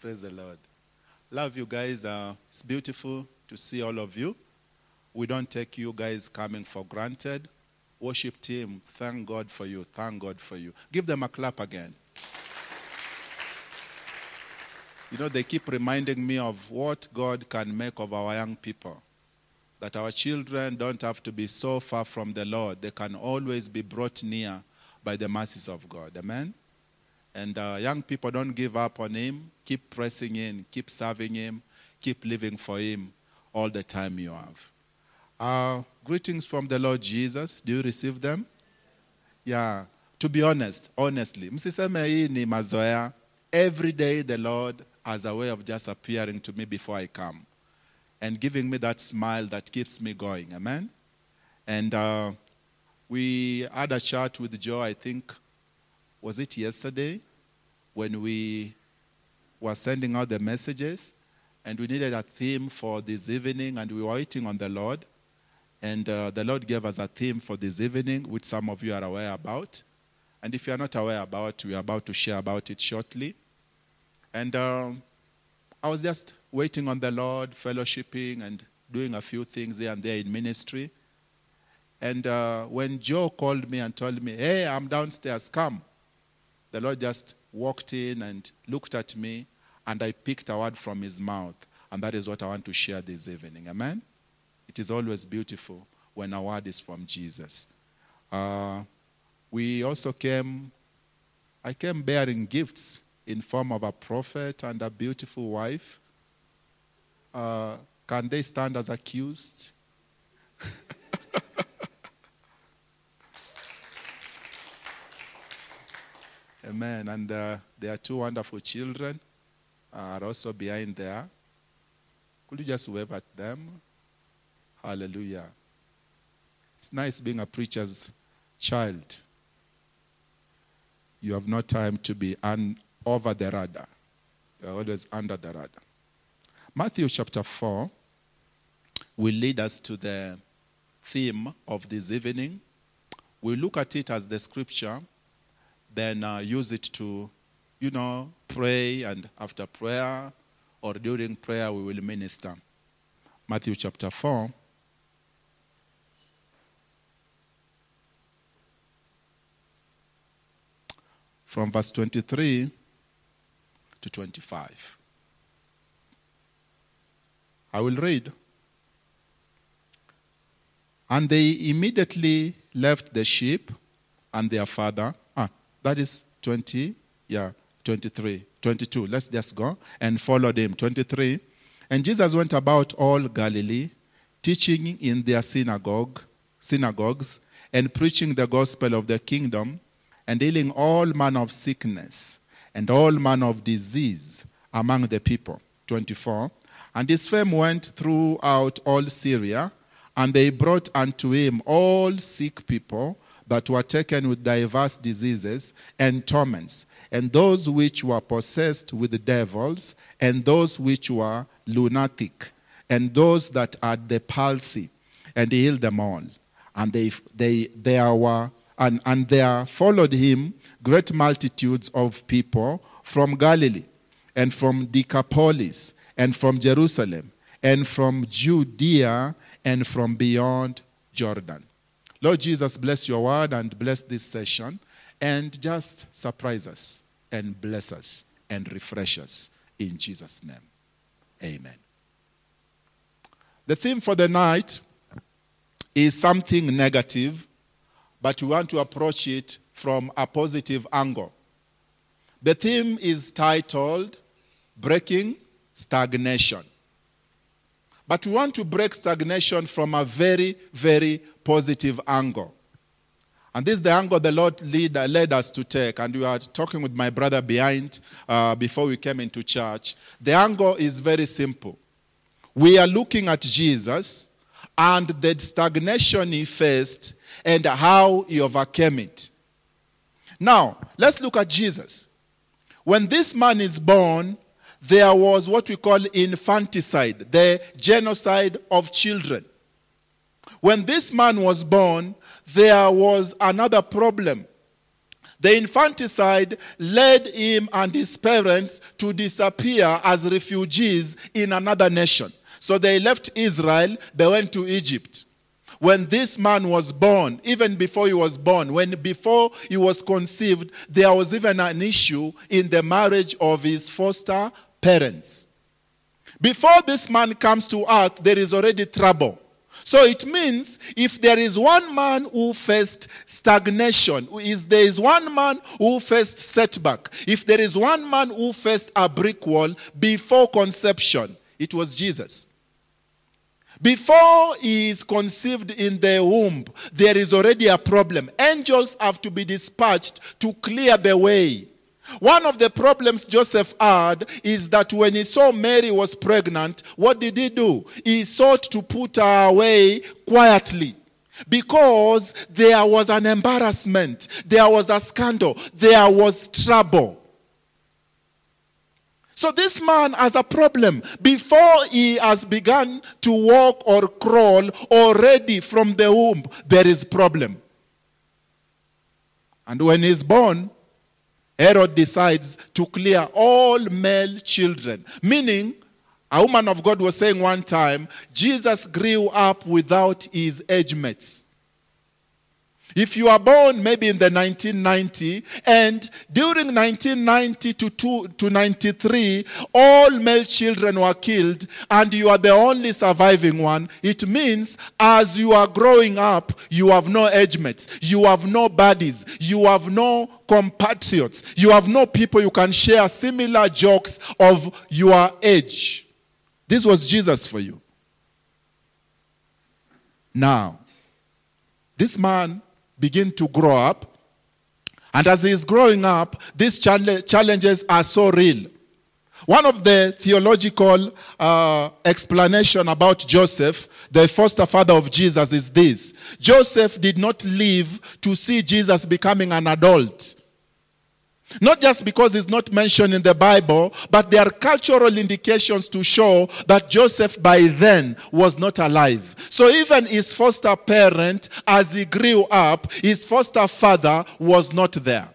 Praise the Lord. Love you guys. Uh, it's beautiful to see all of you. We don't take you guys coming for granted. Worship team, thank God for you. Thank God for you. Give them a clap again. You know, they keep reminding me of what God can make of our young people. That our children don't have to be so far from the Lord, they can always be brought near by the mercies of God. Amen? And uh, young people don't give up on Him. Keep pressing in, keep serving Him, keep living for Him all the time you have. Uh, greetings from the Lord Jesus. Do you receive them? Yeah. To be honest, honestly, msiseme hii mazoea. Every day the Lord has a way of just appearing to me before I come and giving me that smile that keeps me going. Amen? And uh, we had a chat with Joe, I think, was it yesterday, when we were sending out the messages and we needed a theme for this evening and we were waiting on the Lord. And uh, the Lord gave us a theme for this evening, which some of you are aware about. And if you are not aware about, we are about to share about it shortly. And um, I was just waiting on the Lord, fellowshipping and doing a few things here and there in ministry. And uh, when Joe called me and told me, Hey, I'm downstairs, come. The Lord just walked in and looked at me, and I picked a word from his mouth. And that is what I want to share this evening. Amen? It is always beautiful when a word is from Jesus. Uh, we also came, I came bearing gifts in form of a prophet and a beautiful wife. Uh, can they stand as accused? Amen. And uh, there are two wonderful children are also behind there. Could you just wave at them? Hallelujah. It's nice being a preacher's child. You have no time to be un- over the radar. You're always under the radar. Matthew chapter 4 will lead us to the theme of this evening. We look at it as the scripture, then uh, use it to, you know, pray, and after prayer or during prayer, we will minister. Matthew chapter 4. From verse 23 to 25. I will read. And they immediately left the sheep and their father. That is 20, yeah, 23, 22. Let's just go and follow him. 23. And Jesus went about all Galilee, teaching in their synagogue, synagogues, and preaching the gospel of the kingdom, and healing all manner of sickness and all manner of disease among the people. 24. And his fame went throughout all Syria, and they brought unto him all sick people that were taken with diverse diseases and torments, and those which were possessed with devils, and those which were lunatic, and those that had the palsy, and he healed them all. And they, they, there were, and, and there followed him great multitudes of people from Galilee, and from Decapolis, and from Jerusalem, and from Judea, and from beyond Jordan. Lord Jesus, bless your word and bless this session, and just surprise us and bless us and refresh us in Jesus' name. Amen. The theme for the night is something negative, but we want to approach it from a positive angle. The theme is titled Breaking Stagnation. But we want to break stagnation from a very, very positive angle. And this is the angle the Lord lead, led us to take. And we are talking with my brother behind uh, before we came into church. The angle is very simple. We are looking at Jesus and the stagnation he faced and how he overcame it. Now, let's look at Jesus. When this man is born, there was what we call infanticide, the genocide of children. When this man was born, there was another problem. The infanticide led him and his parents to disappear as refugees in another nation. So they left Israel, they went to Egypt. When this man was born, even before he was born, when before he was conceived, there was even an issue in the marriage of his foster parents. Before this man comes to earth, there is already trouble. So it means if there is one man who faced stagnation, if there is one man who faced setback, if there is one man who faced a brick wall before conception, it was Jesus. Before he is conceived in the womb, there is already a problem. Angels have to be dispatched to clear the way. One of the problems Joseph had is that when he saw Mary was pregnant, what did he do? He sought to put her away quietly because there was an embarrassment, there was a scandal, there was trouble. So this man has a problem. Before he has begun to walk or crawl already from the womb, there is problem. And when he's born, Herod decides to clear all male children. Meaning, a woman of God was saying one time, Jesus grew up without his age mates. If you are born maybe in the 1990 and during 1990 to, two, to 93, all male children were killed and you are the only surviving one, it means as you are growing up, you have no age mates, you have no buddies, you have no compatriots, you have no people you can share similar jokes of your age. This was Jesus for you. Now, this man begin to grow up. And as he is growing up, these challenges are so real. One of the theological uh, explanation about Joseph, the foster father of Jesus, is this: Joseph did not live to see Jesus becoming an adult. Not just because it's not mentioned in the Bible, but there are cultural indications to show that Joseph by then was not alive. So even his foster parent, as he grew up, his foster father was not there.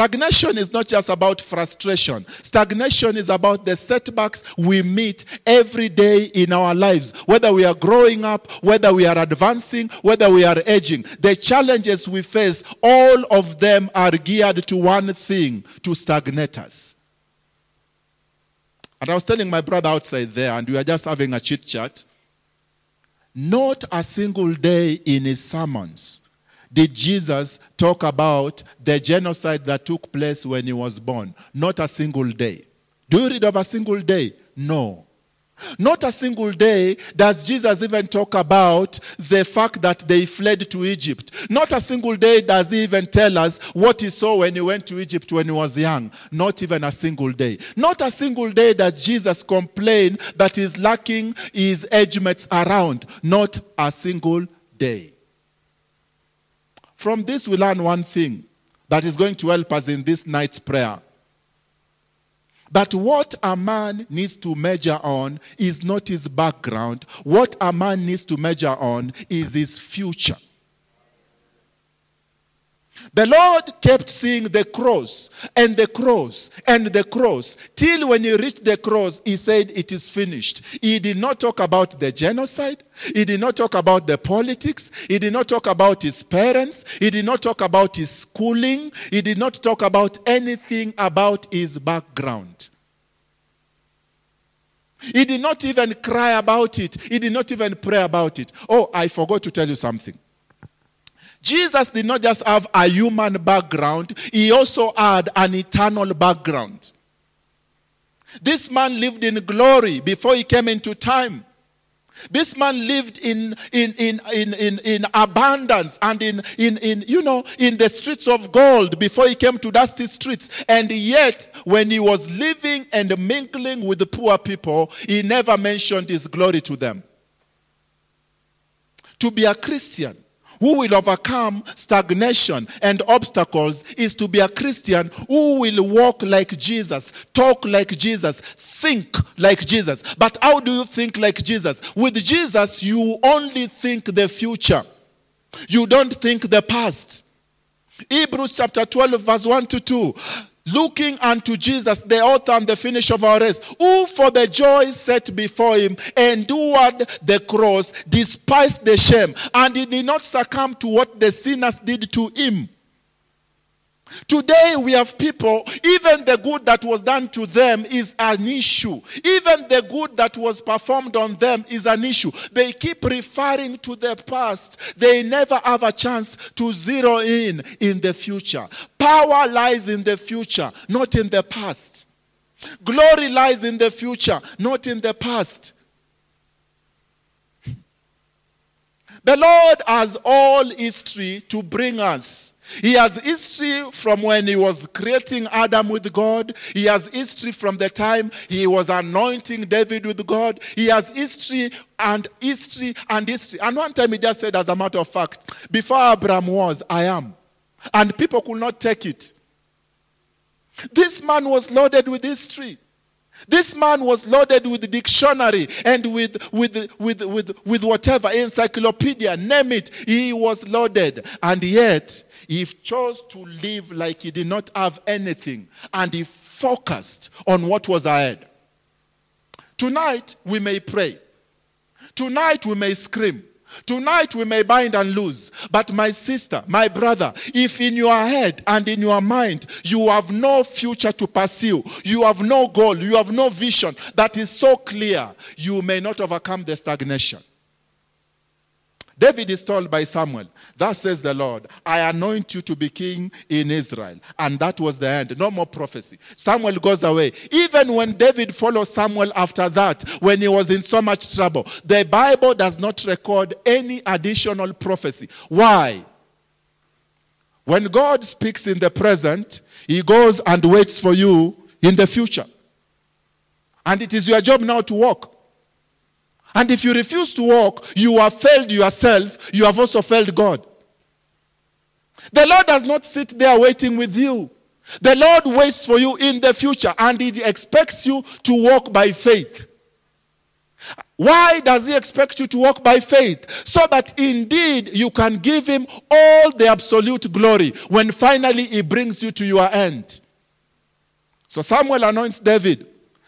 Stagnation is not just about frustration. Stagnation is about the setbacks we meet every day in our lives. Whether we are growing up, whether we are advancing, whether we are aging. The challenges we face, all of them are geared to one thing to stagnate us. And I was telling my brother outside there, and we were just having a chit chat. Not a single day in his sermons did Jesus talk about the genocide that took place when he was born? Not a single day. Do you read of a single day? No. Not a single day does Jesus even talk about the fact that they fled to Egypt. Not a single day does he even tell us what he saw when he went to Egypt when he was young. Not even a single day. Not a single day does Jesus complain that he's lacking his age mates around. Not a single day. From this, we learn one thing that is going to help us in this night's prayer. But what a man needs to measure on is not his background. What a man needs to measure on is his future. The Lord kept seeing the cross and the cross and the cross till when he reached the cross, he said, It is finished. He did not talk about the genocide. He did not talk about the politics. He did not talk about his parents. He did not talk about his schooling. He did not talk about anything about his background. He did not even cry about it. He did not even pray about it. Oh, I forgot to tell you something. Jesus did not just have a human background, he also had an eternal background. This man lived in glory before he came into time. This man lived in, in, in, in, in, in abundance and in, in, in, you know, in the streets of gold before he came to dusty streets. And yet, when he was living and mingling with the poor people, he never mentioned his glory to them. To be a Christian who will overcome stagnation and obstacles is to be a Christian who will walk like Jesus, talk like Jesus, think like Jesus. But how do you think like Jesus? With Jesus, you only think the future, you don't think the past. Hebrews chapter 12, verse 1 to 2. Looking unto Jesus, the author and the finisher of our race, who for the joy set before him endured the cross, despised the shame, and he did not succumb to what the sinners did to him. Today we have people, even the good that was done to them is an issue. Even the good that was performed on them is an issue. They keep referring to the past. They never have a chance to zero in in the future. Power lies in the future, not in the past. Glory lies in the future, not in the past. The Lord has all history to bring us he has history from when he was creating Adam with God. He has history from the time he was anointing David with God. He has history and history and history. And one time he just said, as a matter of fact, before Abraham was, I am. And people could not take it. This man was loaded with history. This man was loaded with dictionary and with, with, with, with, with whatever, encyclopedia, name it. He was loaded. And yet, he chose to live like he did not have anything. And he focused on what was ahead. Tonight, we may pray. Tonight, we may scream. Tonight we may bind and lose. But my sister, my brother, if in your head and in your mind you have no future to pursue, you have no goal, you have no vision that is so clear, you may not overcome the stagnation. David is told by Samuel, Thus says the Lord, I anoint you to be king in Israel. And that was the end. No more prophecy. Samuel goes away. Even when David follows Samuel after that, when he was in so much trouble, the Bible does not record any additional prophecy. Why? When God speaks in the present, he goes and waits for you in the future. And it is your job now to walk. And if you refuse to walk, you have failed yourself, you have also failed God. The Lord does not sit there waiting with you. The Lord waits for you in the future and He expects you to walk by faith. Why does He expect you to walk by faith? So that indeed you can give Him all the absolute glory when finally He brings you to your end. So Samuel anoints David,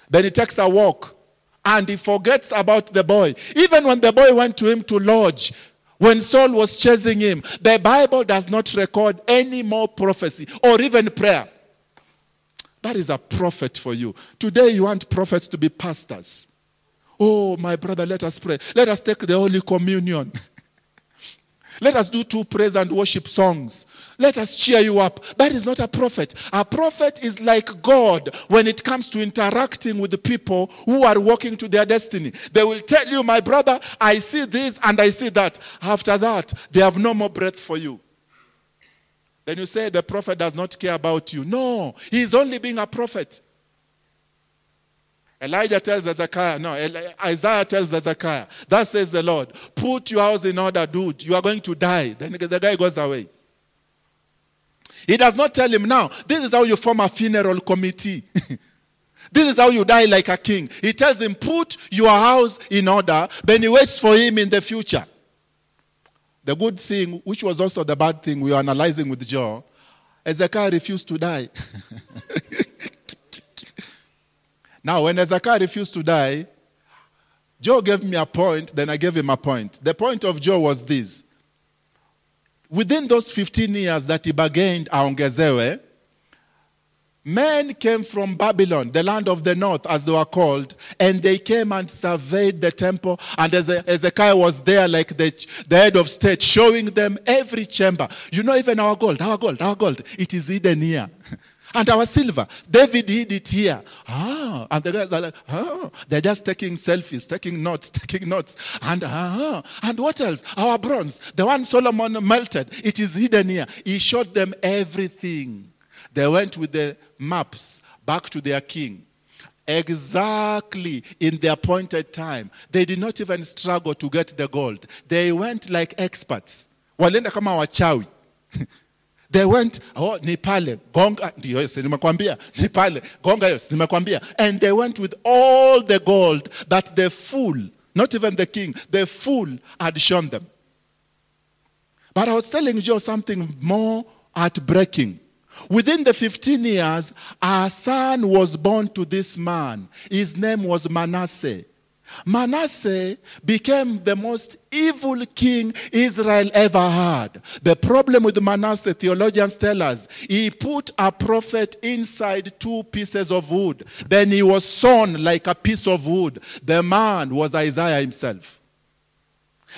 then he takes a walk and he forgets about the boy. Even when the boy went to him to lodge, when Saul was chasing him, the Bible does not record any more prophecy or even prayer. That is a prophet for you. Today, you want prophets to be pastors. Oh, my brother, let us pray. Let us take the Holy Communion. Let us do two praise and worship songs. Let us cheer you up. That is not a prophet. A prophet is like God when it comes to interacting with the people who are walking to their destiny. They will tell you, my brother, I see this and I see that. After that, they have no more breath for you. Then you say the prophet does not care about you. No, he is only being a prophet. Elijah tells Hezekiah, no, Isaiah tells Hezekiah, that says the Lord, put your house in order, dude. You are going to die. Then the guy goes away. He does not tell him, now, this is how you form a funeral committee. this is how you die like a king. He tells him, put your house in order. Then he waits for him in the future. The good thing, which was also the bad thing we are analyzing with Joe, Hezekiah refused to die. Now, when Hezekiah refused to die, Joe gave me a point, then I gave him a point. The point of Joe was this. Within those 15 years that he bargained aongezewe, men came from Babylon, the land of the north, as they were called, and they came and surveyed the temple. And Hezekiah was there, like the, the head of state, showing them every chamber. You know, even our gold, our gold, our gold, it is hidden here. And our silver, David did it here. Ah, and the guys are like, ah, they're just taking selfies, taking notes, taking notes. And ah, and what else? Our bronze, the one Solomon melted, it is hidden here. He showed them everything. They went with the maps back to their king. Exactly in the appointed time. They did not even struggle to get the gold. They went like experts. Walenda kama wachawi. They went, oh, ni pale, gonga, ni pale, gonga nimekwambia. And they went with all the gold that the fool, not even the king, the fool had shown them. But I was telling Joe something more heartbreaking. Within the 15 years, a son was born to this man. His name was Manasseh. Manasseh became the most evil king Israel ever had. The problem with Manasseh, theologians tell us, he put a prophet inside two pieces of wood. Then he was sawn like a piece of wood. The man was Isaiah himself.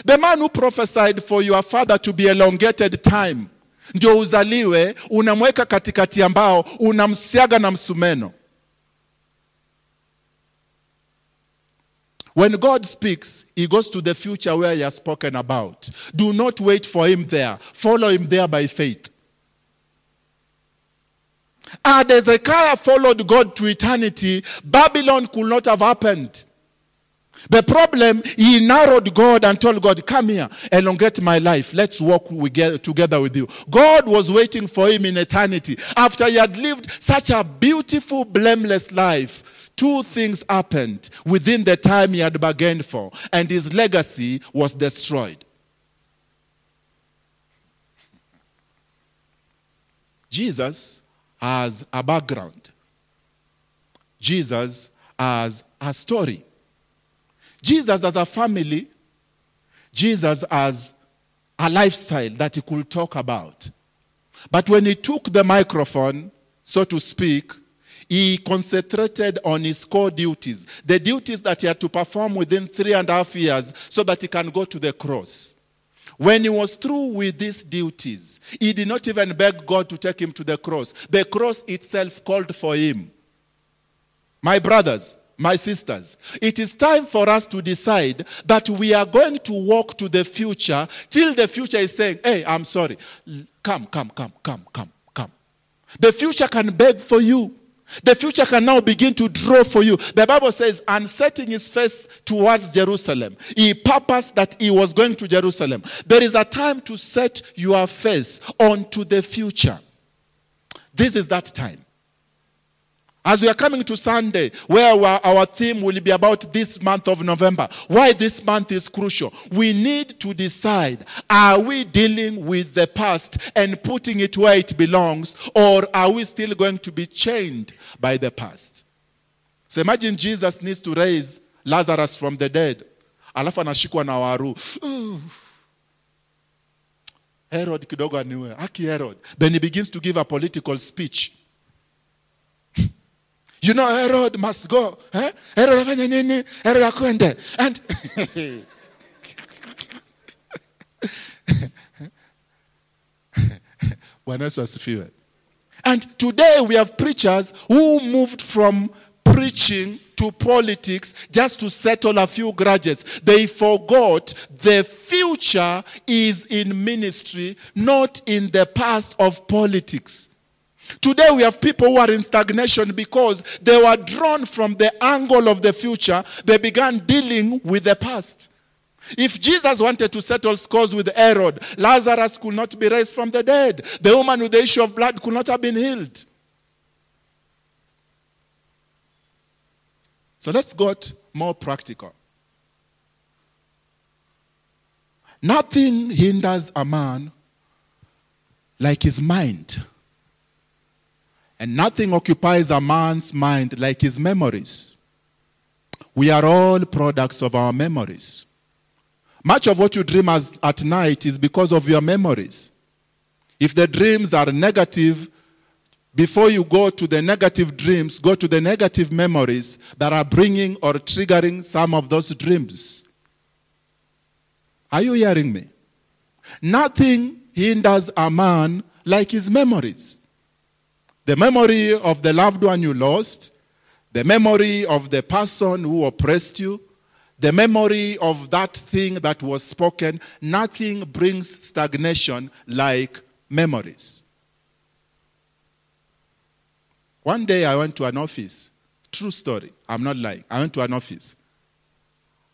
The man who prophesied for your father to be elongated time ndio uzaliwe, unamweka katikati ambao unamsiaga na msumeno. When God speaks, he goes to the future where he has spoken about. Do not wait for him there. Follow him there by faith. Had Hezekiah followed God to eternity, Babylon could not have happened. The problem, he narrowed God and told God, Come here, elongate my life. Let's walk together with you. God was waiting for him in eternity. After he had lived such a beautiful, blameless life, two things happened within the time he had bargained for, and his legacy was destroyed. Jesus has a background, Jesus has a story. Jesus has a family, Jesus has a lifestyle that he could talk about. But when he took the microphone, so to speak, he concentrated on his core duties, the duties that he had to perform within three and a half years so that he can go to the cross. When he was through with these duties, he did not even beg God to take him to the cross. The cross itself called for him. My brothers, my sisters, it is time for us to decide that we are going to walk to the future till the future is saying, Hey, I'm sorry. Come, come, come, come, come, come. The future can beg for you. The future can now begin to draw for you. The Bible says, and setting his face towards Jerusalem, he purposed that he was going to Jerusalem. There is a time to set your face onto the future. This is that time. As we are coming to Sunday, where our, theme will be about this month of November, why this month is crucial, we need to decide are we dealing with the past and putting it where it belongs, or are we still going to be chained by the past? So imagine Jesus needs to raise Lazarus from the dead, alafu anashikwa na waru. Herod kidogo aniwe, aki Herod. Then he begins to give a political speech. You know, Herod must go. Eh? Herod afanye nini? Herod akwende. And Bwana Yesu asifiwe. And today we have preachers who moved from preaching to politics just to settle a few grudges. They forgot the future is in ministry, not in the past of politics. Today we have people who are in stagnation because they were drawn from the angle of the future. They began dealing with the past. If Jesus wanted to settle scores with Herod, Lazarus could not be raised from the dead. The woman with the issue of blood could not have been healed. So let's get more practical. Nothing hinders a man like his mind. And nothing occupies a man's mind like his memories. We are all products of our memories. Much of what you dream as, at night is because of your memories. If the dreams are negative, before you go to the negative dreams, go to the negative memories that are bringing or triggering some of those dreams. Are you hearing me? Nothing hinders a man like his memories. The memory of the loved one you lost, the memory of the person who oppressed you, the memory of that thing that was spoken, nothing brings stagnation like memories. One day I went to an office. True story. I'm not lying. I went to an office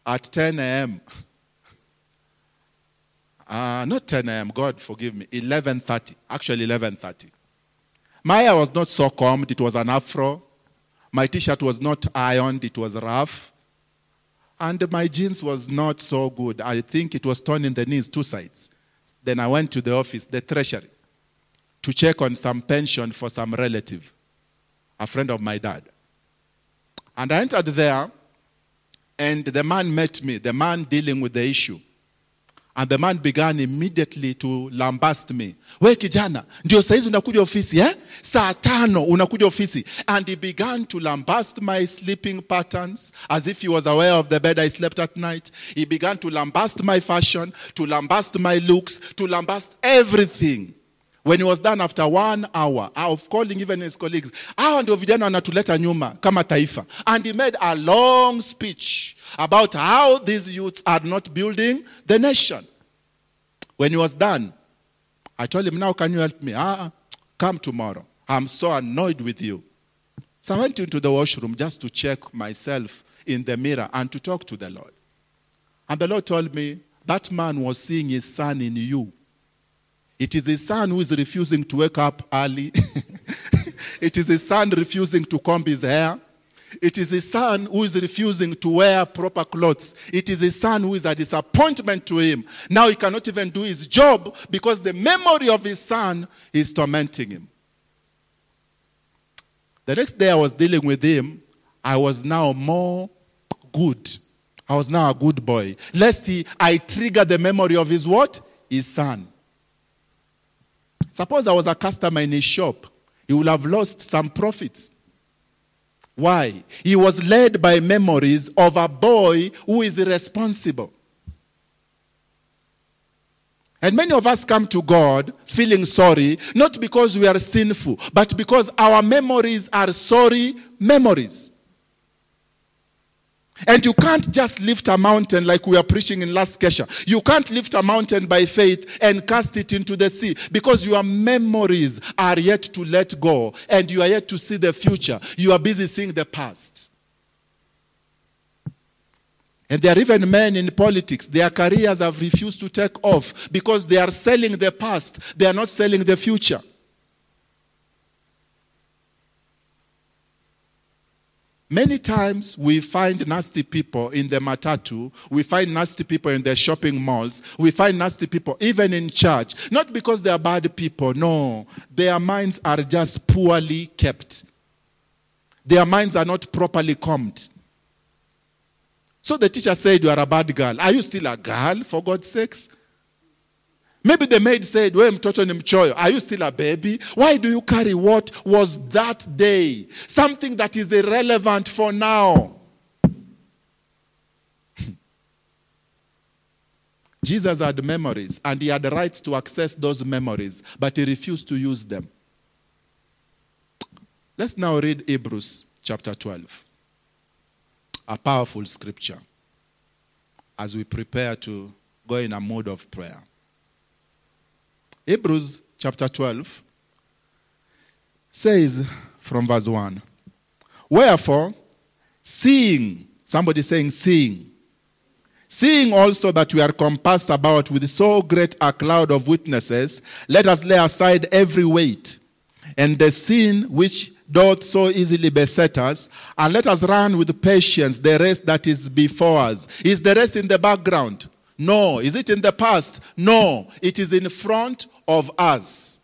at 10 a.m. Uh, not 10 a.m. God forgive me. 11:30. Actually 11:30. My hair was not so combed. It was an afro. My T-shirt was not ironed. It was rough. And my jeans was not so good. I think it was torn in the knees, two sides. Then I went to the office, the treasury. to check on some pension for some relative, a friend of my dad. And I entered there, and the man met me, the man dealing with the issue. And the man began immediately to lambast me. We kijana, ndio saizi unakuja ofisi eh? Saa tano unakuja ofisi. And he began to lambast my sleeping patterns as if he was aware of the bed I slept at night. He began to lambast my fashion, to lambast my looks, to lambast everything. When he was done after one hour of calling even his colleagues, hawa ndio vijana wanatuleta nyuma kama taifa. And he made a long speech about how these youths are not building the nation. When he was done, I told him, Now can you help me? Ah, come tomorrow. I'm so annoyed with you. So I went into the washroom just to check myself in the mirror and to talk to the Lord. And the Lord told me, That man was seeing his son in you. It is his son who is refusing to wake up early. it is his son refusing to comb his hair. It is his son who is refusing to wear proper clothes. It is his son who is a disappointment to him. Now he cannot even do his job because the memory of his son is tormenting him. The next day I was dealing with him, I was now more good. I was now a good boy. Lest he, I trigger the memory of his what? His son. Suppose I was a customer in his shop, he would have lost some profits. Why? He was led by memories of a boy who is irresponsible. And many of us come to God feeling sorry, not because we are sinful, but because our memories are sorry memories. And you can't just lift a mountain like we are preaching in last Kesha. You can't lift a mountain by faith and cast it into the sea because your memories are yet to let go and you are yet to see the future. You are busy seeing the past. And there are even men in politics, their careers have refused to take off because they are selling the past, they are not selling the future. Many times we find nasty people in the matatu, we find nasty people in the shopping malls, we find nasty people even in church. Not because they are bad people, no. Their minds are just poorly kept. Their minds are not properly combed. So the teacher said, You are a bad girl. Are you still a girl, for God's sakes? Maybe the maid said, We mtoto ni mchoyo. Are you still a baby? Why do you carry what was that day? Something that is irrelevant for now. Jesus had memories and he had the right to access those memories, but he refused to use them. Let's now read Hebrews chapter 12. A powerful scripture as we prepare to go in a mode of prayer. Hebrews chapter 12 says from verse 1 Wherefore, seeing, somebody saying, seeing, seeing also that we are compassed about with so great a cloud of witnesses, let us lay aside every weight and the sin which doth so easily beset us, and let us run with patience the race that is before us. Is the rest in the background? No. Is it in the past? No. It is in front of us.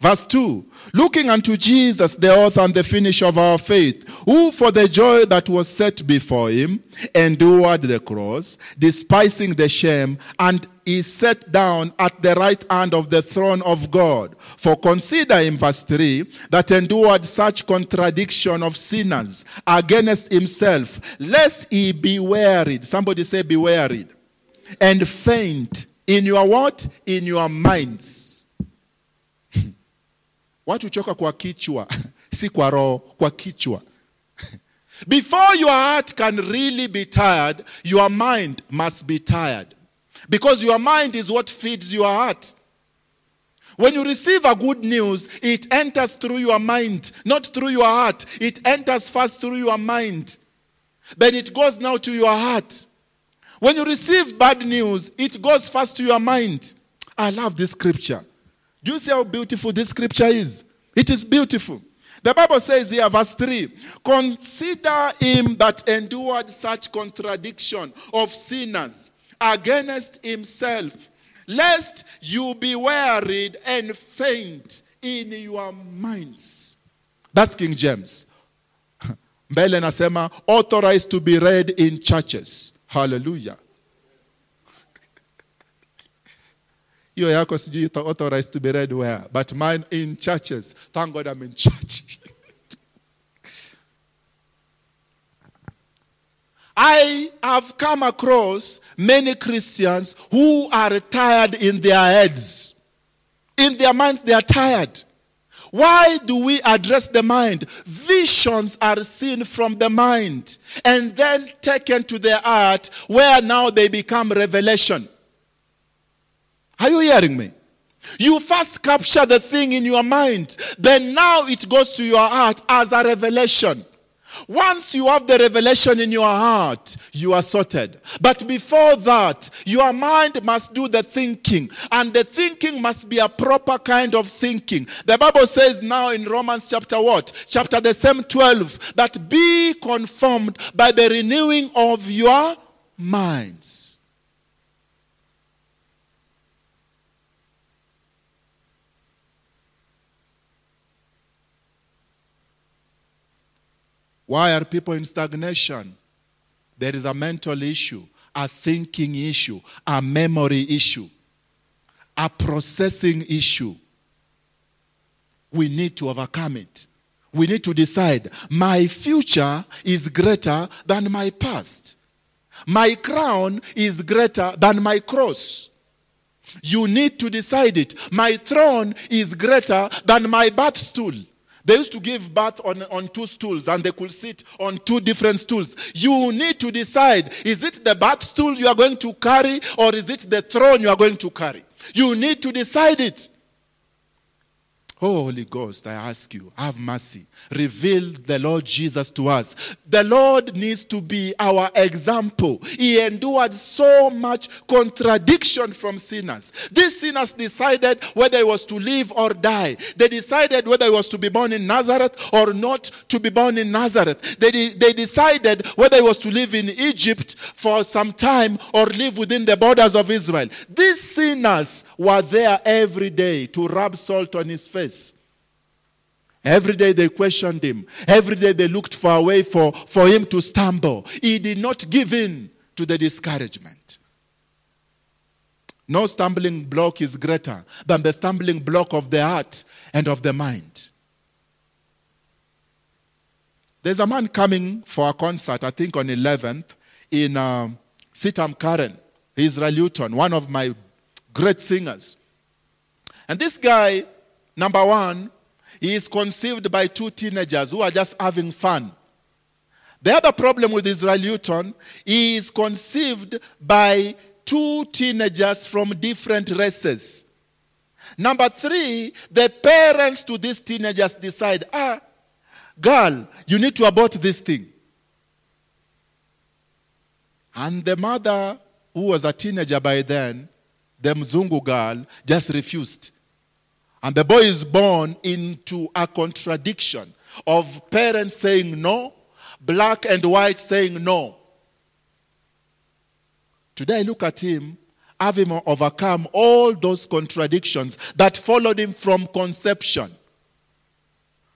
Verse 2 Looking unto Jesus, the author and the finisher of our faith, who for the joy that was set before him endured the cross, despising the shame, and is set down at the right hand of the throne of God. For consider in verse 3 that endured such contradiction of sinners against himself, lest he be wearied. Somebody say, be wearied. And faint in your what? In your minds. Watu choka kwa kichwa, si kwa roho, kwa kichwa. Before your heart can really be tired, your mind must be tired. Because your mind is what feeds your heart. When you receive a good news, it enters through your mind, not through your heart. It enters first through your mind. Then it goes now to your heart. When you receive bad news, it goes first to your mind. I love this scripture. Do you see how beautiful this scripture is? It is beautiful. The Bible says here, verse 3 Consider him that endured such contradiction of sinners against himself, lest you be wearied and faint in your minds. That's King James. Mbele nasema authorized to be read in churches. Hallelujah. Hiyo yako sijui authorized to be read where, but mine in churches. Thank God I'm in church. I have come across many Christians who are tired in their heads. In their minds, they are tired. Why do we address the mind? Visions are seen from the mind and then taken to the heart, where now they become revelation. Are you hearing me? You first capture the thing in your mind, then now it goes to your heart as a revelation. Once you have the revelation in your heart, you are sorted. But before that, your mind must do the thinking, and the thinking must be a proper kind of thinking. The Bible says now in Romans chapter what? Chapter the same 12, that be conformed by the renewing of your minds. Why are people in stagnation? There is a mental issue, a thinking issue, a memory issue, a processing issue. We need to overcome it. We need to decide my future is greater than my past. My crown is greater than my cross. You need to decide it. My throne is greater than my birth stool. They used to give birth on, on two stools and they could sit on two different stools. You need to decide is it the birth stool you are going to carry or is it the throne you are going to carry? You need to decide it. Oh, Holy Ghost, I ask you, have mercy. Reveal the Lord Jesus to us. The Lord needs to be our example. He endured so much contradiction from sinners. These sinners decided whether he was to live or die. They decided whether he was to be born in Nazareth or not to be born in Nazareth. They, de- they decided whether he was to live in Egypt for some time or live within the borders of Israel. These sinners were there every day to rub salt on his face. Every day they questioned him. Every day they looked for a way for, for him to stumble. He did not give in to the discouragement. No stumbling block is greater than the stumbling block of the heart and of the mind. There's a man coming for a concert, I think on 11th, in uh, CITAM Karen, Israel Houghton, one of my great singers. And this guy, number one, he is conceived by two teenagers who are just having fun. The other problem with Israel Houghton, is conceived by two teenagers from different races. Number three, the parents to these teenagers decide, ah, girl, you need to abort this thing. And the mother, who was a teenager by then, the Mzungu girl, just refused. And the boy is born into a contradiction of parents saying no, black and white saying no. Today I look at him, having overcome all those contradictions that followed him from conception.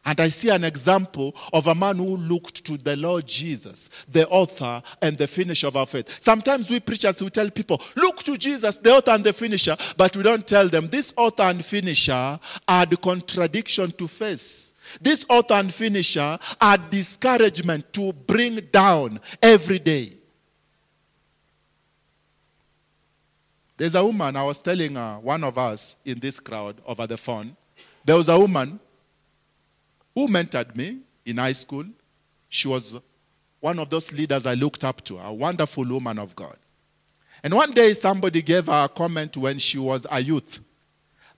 And I see an example of a man who looked to the Lord Jesus, the author and the finisher of our faith. Sometimes we preachers, we tell people, look to Jesus, the author and the finisher, but we don't tell them this author and finisher are the contradiction to face. This author and finisher are discouragement to bring down every day. There's a woman, I was telling one of us in this crowd over the phone, there was a woman who mentored me in high school. She was one of those leaders I looked up to, a wonderful woman of God. And one day somebody gave her a comment when she was a youth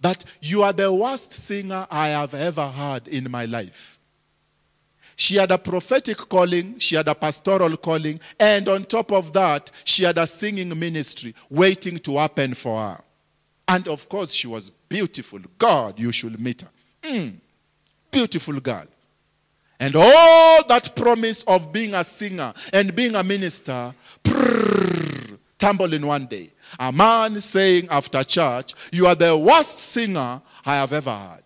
that you are the worst singer I have ever heard in my life. She had a prophetic calling, she had a pastoral calling, and on top of that, she had a singing ministry waiting to happen for her. And of course, she was beautiful. God, you should meet her. Mm beautiful girl. And all that promise of being a singer and being a minister prrr, tumble in one day. A man saying after church, You are the worst singer I have ever heard.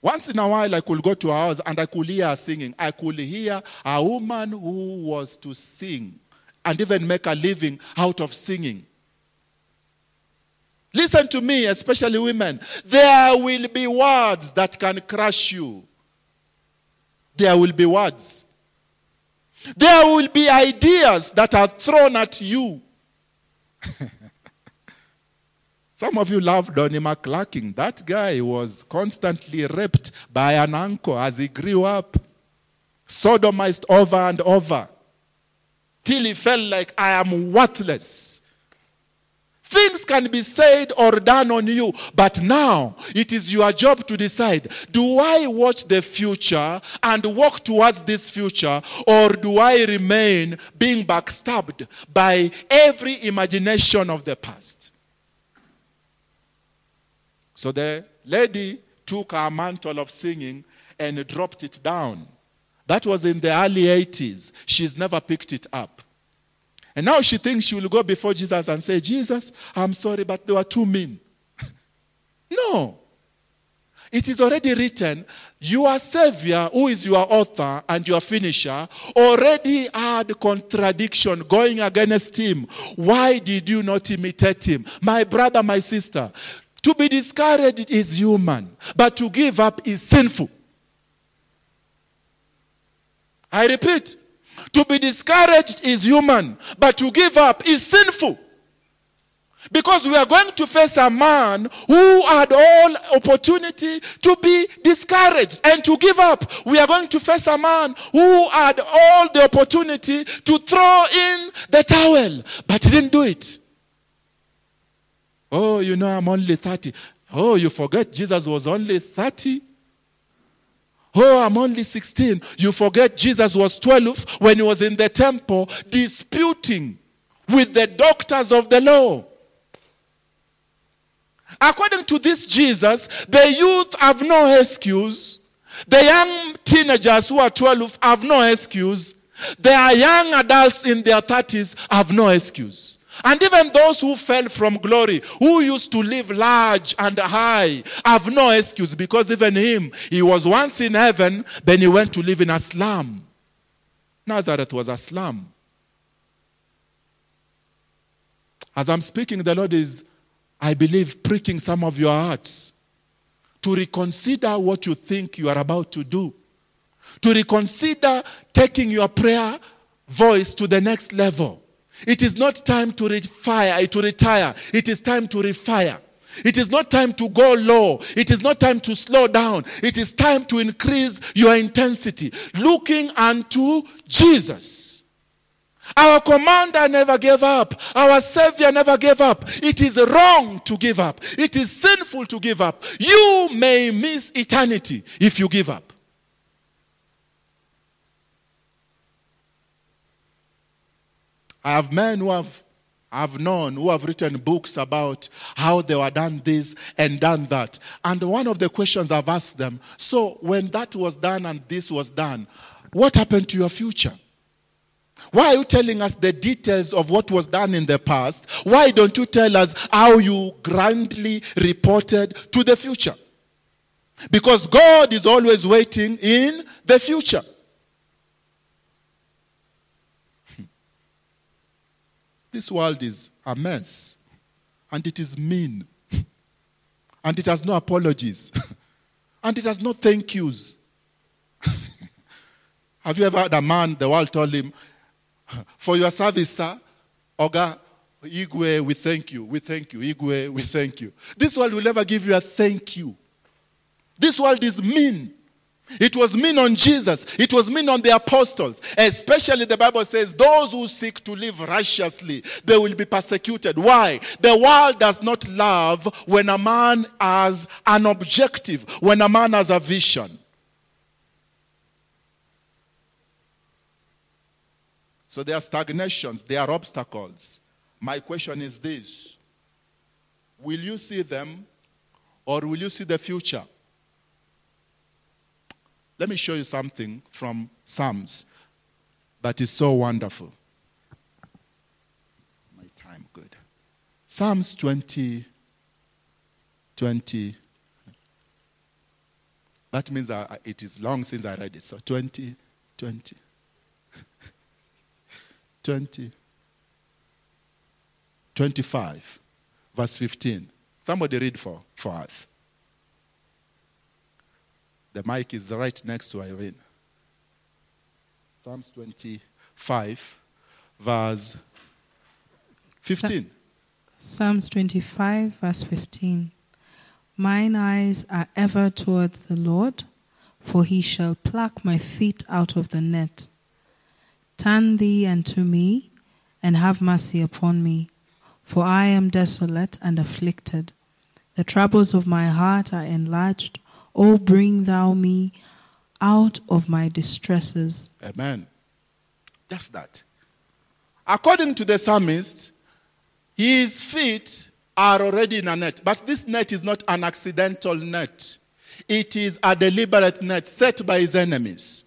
Once in a while, I could go to a house and I could hear her singing. I could hear a woman who was to sing and even make a living out of singing. Listen to me, especially women. There will be words that can crush you. There will be words. There will be ideas that are thrown at you. Some of you love Donnie McClurkin. That guy was constantly raped by an uncle as he grew up, sodomized over and over, till he felt like I am worthless. Things can be said or done on you, but now it is your job to decide do I watch the future and walk towards this future, or do I remain being backstabbed by every imagination of the past? So the lady took her mantle of singing and dropped it down. That was in the early 80s. She's never picked it up. And now she thinks she will go before Jesus and say, Jesus, I'm sorry, but they were too mean. no. It is already written, your Savior, who is your author and your finisher, already had contradiction going against him. Why did you not imitate him? My brother, my sister, to be discouraged is human, but to give up is sinful. I repeat, to be discouraged is human, but to give up is sinful. Because we are going to face a man who had all opportunity to be discouraged and to give up. We are going to face a man who had all the opportunity to throw in the towel, but he didn't do it. Oh, you know, I'm only 30. Oh, you forget Jesus was only 30? Oh, I'm only 16. You forget Jesus was 12 when he was in the temple disputing with the doctors of the law. According to this Jesus, the youth have no excuse. The young teenagers who are 12 have no excuse. The young adults in their 30s have no excuse. And even those who fell from glory, who used to live large and high, have no excuse because even him, he was once in heaven, then he went to live in a slum. Nazareth was a slum. As I'm speaking, the Lord is, I believe, pricking some of your hearts to reconsider what you think you are about to do, to reconsider taking your prayer voice to the next level. It is not time to refire, to retire. It is time to refire. It is not time to go low. It is not time to slow down. It is time to increase your intensity, looking unto Jesus. Our commander never gave up. Our savior never gave up. It is wrong to give up. It is sinful to give up. You may miss eternity if you give up. I have men who have I've known who have written books about how they were done this and done that. And one of the questions I've asked them so, when that was done and this was done, what happened to your future? Why are you telling us the details of what was done in the past? Why don't you tell us how you grandly reported to the future? Because God is always waiting in the future. This world is a mess. And it is mean. and it has no apologies. and it has no thank yous. Have you ever had a man, the world told him, For your service, sir, Oga, Igwe, we thank you. We thank you. Igwe, we thank you. This world will never give you a thank you. This world is mean. It was mean on Jesus. It was mean on the apostles. Especially the Bible says, those who seek to live righteously, they will be persecuted. Why? The world does not love when a man has an objective, when a man has a vision. So there are stagnations, there are obstacles. My question is this Will you see them or will you see the future? Let me show you something from Psalms that is so wonderful. My time good. Psalms 20, 20, That means uh, it is long since I read it. So 20, 20, 20, 25, verse 15. Somebody read for, for us. The mic is right next to Irene. Psalms 25, verse 15. Psalms 25, verse 15. Mine eyes are ever towards the Lord, for he shall pluck my feet out of the net. Turn thee unto me, and have mercy upon me, for I am desolate and afflicted. The troubles of my heart are enlarged. O bring thou me out of my distresses. Amen. Just that. According to the psalmist, his feet are already in a net. But this net is not an accidental net, it is a deliberate net set by his enemies.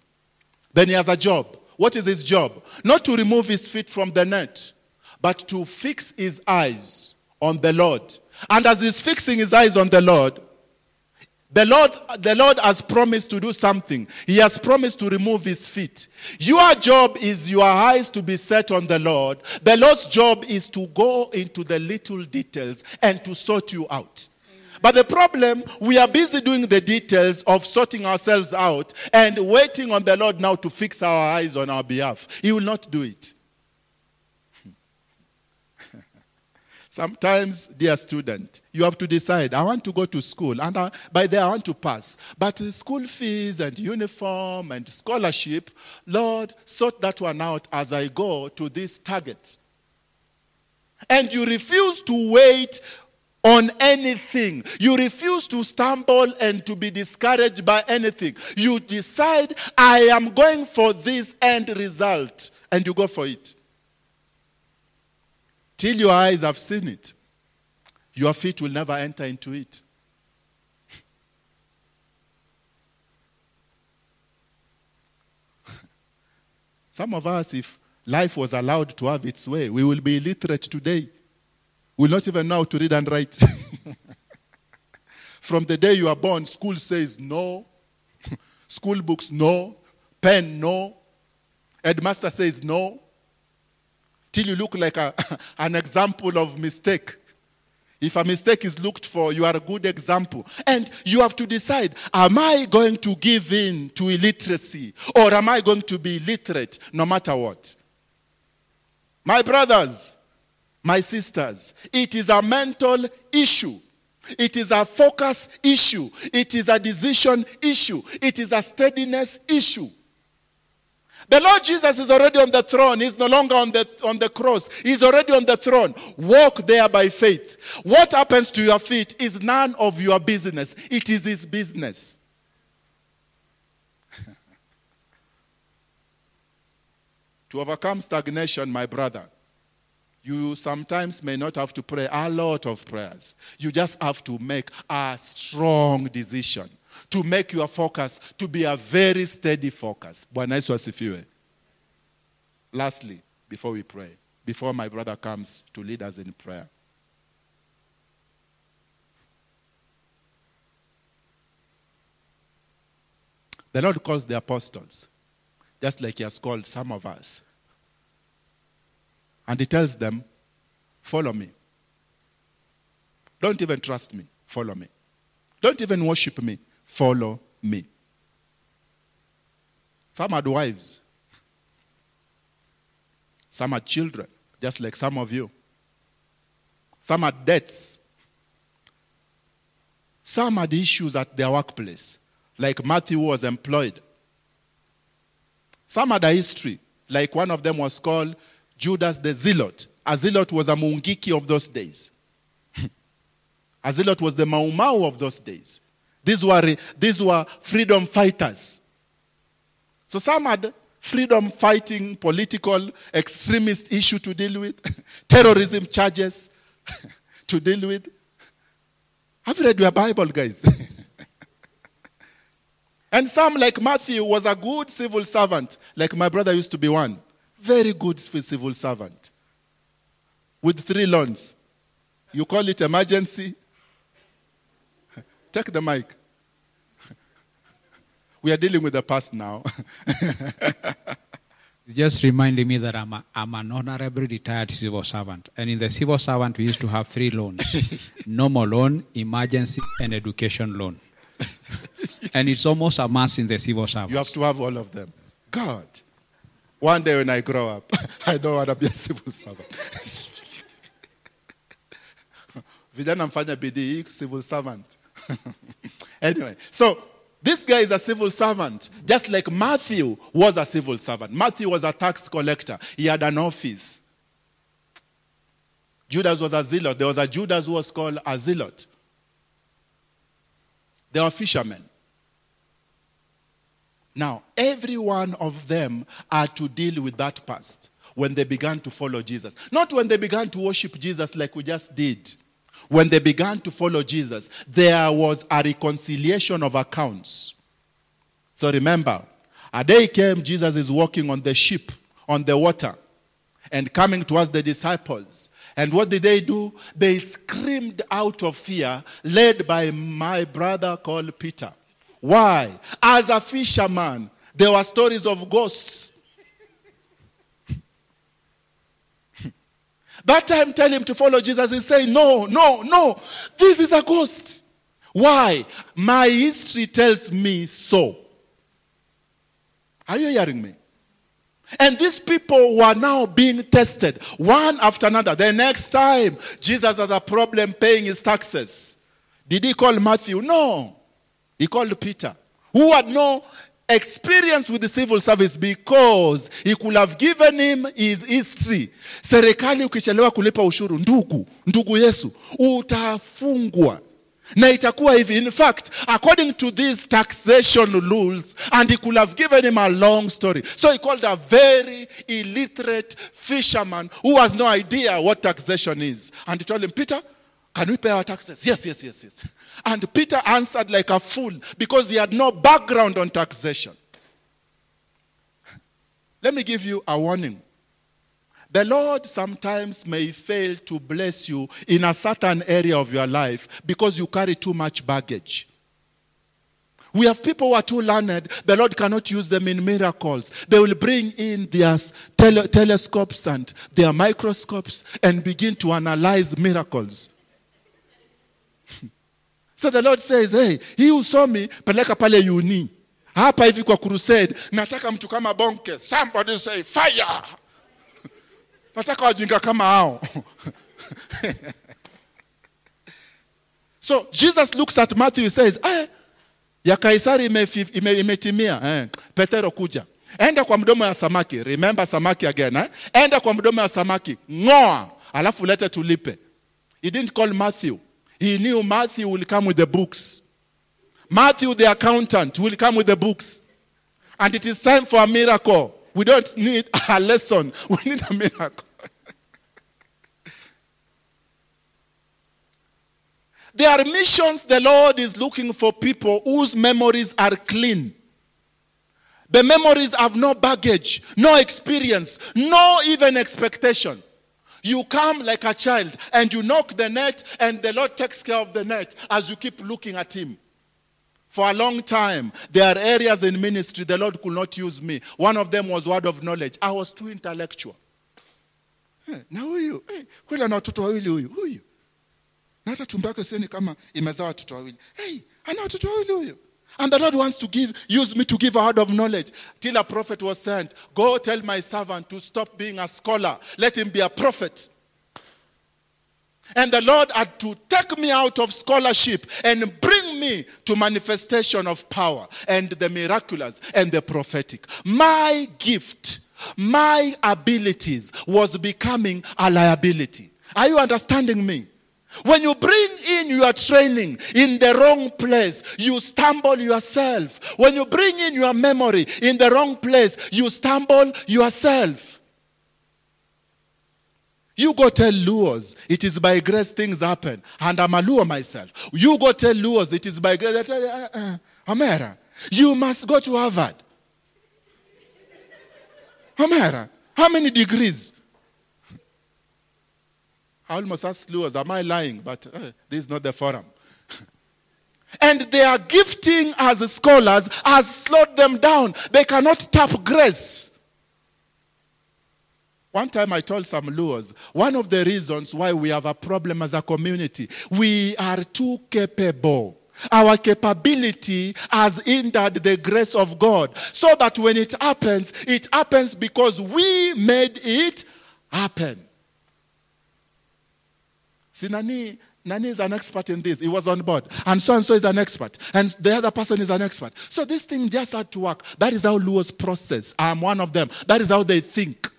Then he has a job. What is his job? Not to remove his feet from the net, but to fix his eyes on the Lord. And as he's fixing his eyes on the Lord, the Lord, the Lord has promised to do something. He has promised to remove his feet. Your job is your eyes to be set on the Lord. The Lord's job is to go into the little details and to sort you out. But the problem, we are busy doing the details of sorting ourselves out and waiting on the Lord now to fix our eyes on our behalf. He will not do it. Sometimes, dear student, you have to decide, I want to go to school, and I, by there I want to pass. But school fees and uniform and scholarship, Lord, sort that one out as I go to this target. And you refuse to wait on anything. You refuse to stumble and to be discouraged by anything. You decide, I am going for this end result, and you go for it till your eyes have seen it, your feet will never enter into it. Some of us, if life was allowed to have its way, we will be illiterate today. We will not even know how to read and write. From the day you are born, school says no, school books no, pen no, headmaster says no, till you look like a, an example of mistake. If a mistake is looked for, you are a good example. And you have to decide am I going to give in to illiteracy or am I going to be illiterate no matter what? My brothers, my sisters, it is a mental issue. It is a focus issue. It is a decision issue. It is a steadiness issue. The Lord Jesus is already on the throne. He's no longer on the, on the cross. He's already on the throne. Walk there by faith. What happens to your feet is none of your business, it is His business. to overcome stagnation, my brother, you sometimes may not have to pray a lot of prayers. You just have to make a strong decision to make your focus to be a very steady focus. Lastly, before we pray, before my brother comes to lead us in prayer. The Lord calls the apostles, just like He has called some of us. And He tells them, Follow me. Don't even trust me, follow me. Don't even worship me, follow me. Some had wives, some had children, just like some of you. Some had debts. Some had issues at their workplace, like Matthew was employed. Some had a history, like one of them was called Judas the Zealot. A zealot was a mungiki of those days. a zealot was the Mau Mau of those days. These were, these were freedom fighters. So some had freedom fighting, political, extremist issue to deal with, terrorism charges to deal with. Have you read your Bible, guys? and some, like Matthew, was a good civil servant, like my brother used to be one. Very good civil servant. With three loans. You call it emergency, Take the mic. We are dealing with the past now. It's just reminding me that I'm, a, I'm an honorable retired civil servant. And in the civil servant, we used to have three loans normal loan, emergency, and education loan. and it's almost a must in the civil servant. you have to have all of them. God. One day when I grow up, I don't want to be a civil servant. Vijana mfanya bidii, civil servant. anyway, so this guy is a civil servant, just like Matthew was a civil servant. Matthew was a tax collector, he had an office. Judas was a zealot. There was a Judas who was called a zealot. They were fishermen. Now, every one of them are to deal with that past when they began to follow Jesus. Not when they began to worship Jesus like we just did. When they began to follow Jesus, there was a reconciliation of accounts. So remember, a day came, Jesus is walking on the ship, on the water, and coming towards the disciples. And what did they do? They screamed out of fear, led by my brother called Peter. Why? As a fisherman, there were stories of ghosts. That time, tell him to follow Jesus. He say, No, no, no. This is a ghost. Why? My history tells me so. Are you hearing me? And these people were now being tested one after another. The next time, Jesus has a problem paying his taxes. Did he call Matthew? No. He called Peter, who had no experience with the civil service because he could have given him his history. Serikali ukichelewa kulipa ushuru, ndugu, ndugu Yesu, utafungwa. Na itakuwa hivi. In fact, according to these taxation rules, and he could have given him a long story. So he called a very illiterate fisherman who has no idea what taxation is. And he told him, Peter, can we pay our taxes? Yes, yes, yes, yes. And Peter answered like a fool because he had no background on taxation. Let me give you a warning. The Lord sometimes may fail to bless you in a certain area of your life because you carry too much baggage. We have people who are too learned, the Lord cannot use them in miracles. They will bring in their tele- telescopes and their microscopes and begin to analyze miracles. So the Lord says, hey, saw me, peleka pale uni. Hapa hivi kwa crusade, nataka mtu kama bonke. Somebody say, fire. Nataka wajinga kama hao. so Jesus looks at Matthew, he says, eh, ya Kaisari imetimia. ime- imetimia. Eh, Petero kuja. Enda kwa mdomo ya samaki. Remember samaki again. Eh? Enda kwa mdomo ya samaki. Ngoa. Alafu lete tulipe. He didn't call Matthew. He knew Matthew will come with the books. Matthew, the accountant, will come with the books. And it is time for a miracle. We don't need a lesson, we need a miracle. there are missions the Lord is looking for people whose memories are clean. The memories have no baggage, no experience, no even expectation. You come like a child and you knock the net, and the Lord takes care of the net as you keep looking at Him. For a long time, there are areas in ministry the Lord could not use me. One of them was word of knowledge. I was too intellectual. Na eh, kweli ana watoto wawili huyu huyu na hata tumbo yake sioni kama imezaa watoto wawili hey, ana watoto wawili huyu and the lord wants to give use me to give a word of knowledge till a prophet was sent go tell my servant to stop being a scholar let him be a prophet and the Lord had to take me out of scholarship and bring me to manifestation of power and the miraculous and the prophetic. My gift, my abilities was becoming a liability. Are you understanding me? When you bring in your training in the wrong place, you stumble yourself. When you bring in your memory in the wrong place, you stumble yourself. You go tell Luos, it is by grace things happen. And I'm a Luo myself. You go tell Luos, it is by grace. You, uh, uh, Amera, you must go to Harvard. Amera, how many degrees? I almost asked Luos, am I lying? But uh, this is not the forum. And their gifting as scholars has slowed them down. They cannot tap grace. One time I told some Luos, one of the reasons why we have a problem as a community, we are too capable. Our capability has hindered the grace of God. So that when it happens, it happens because we made it happen. See, Nani, Nani is an expert in this. He was on board. And so and so is an expert. And the other person is an expert. So this thing just had to work. That is how Luos process. I am one of them. That is how they think.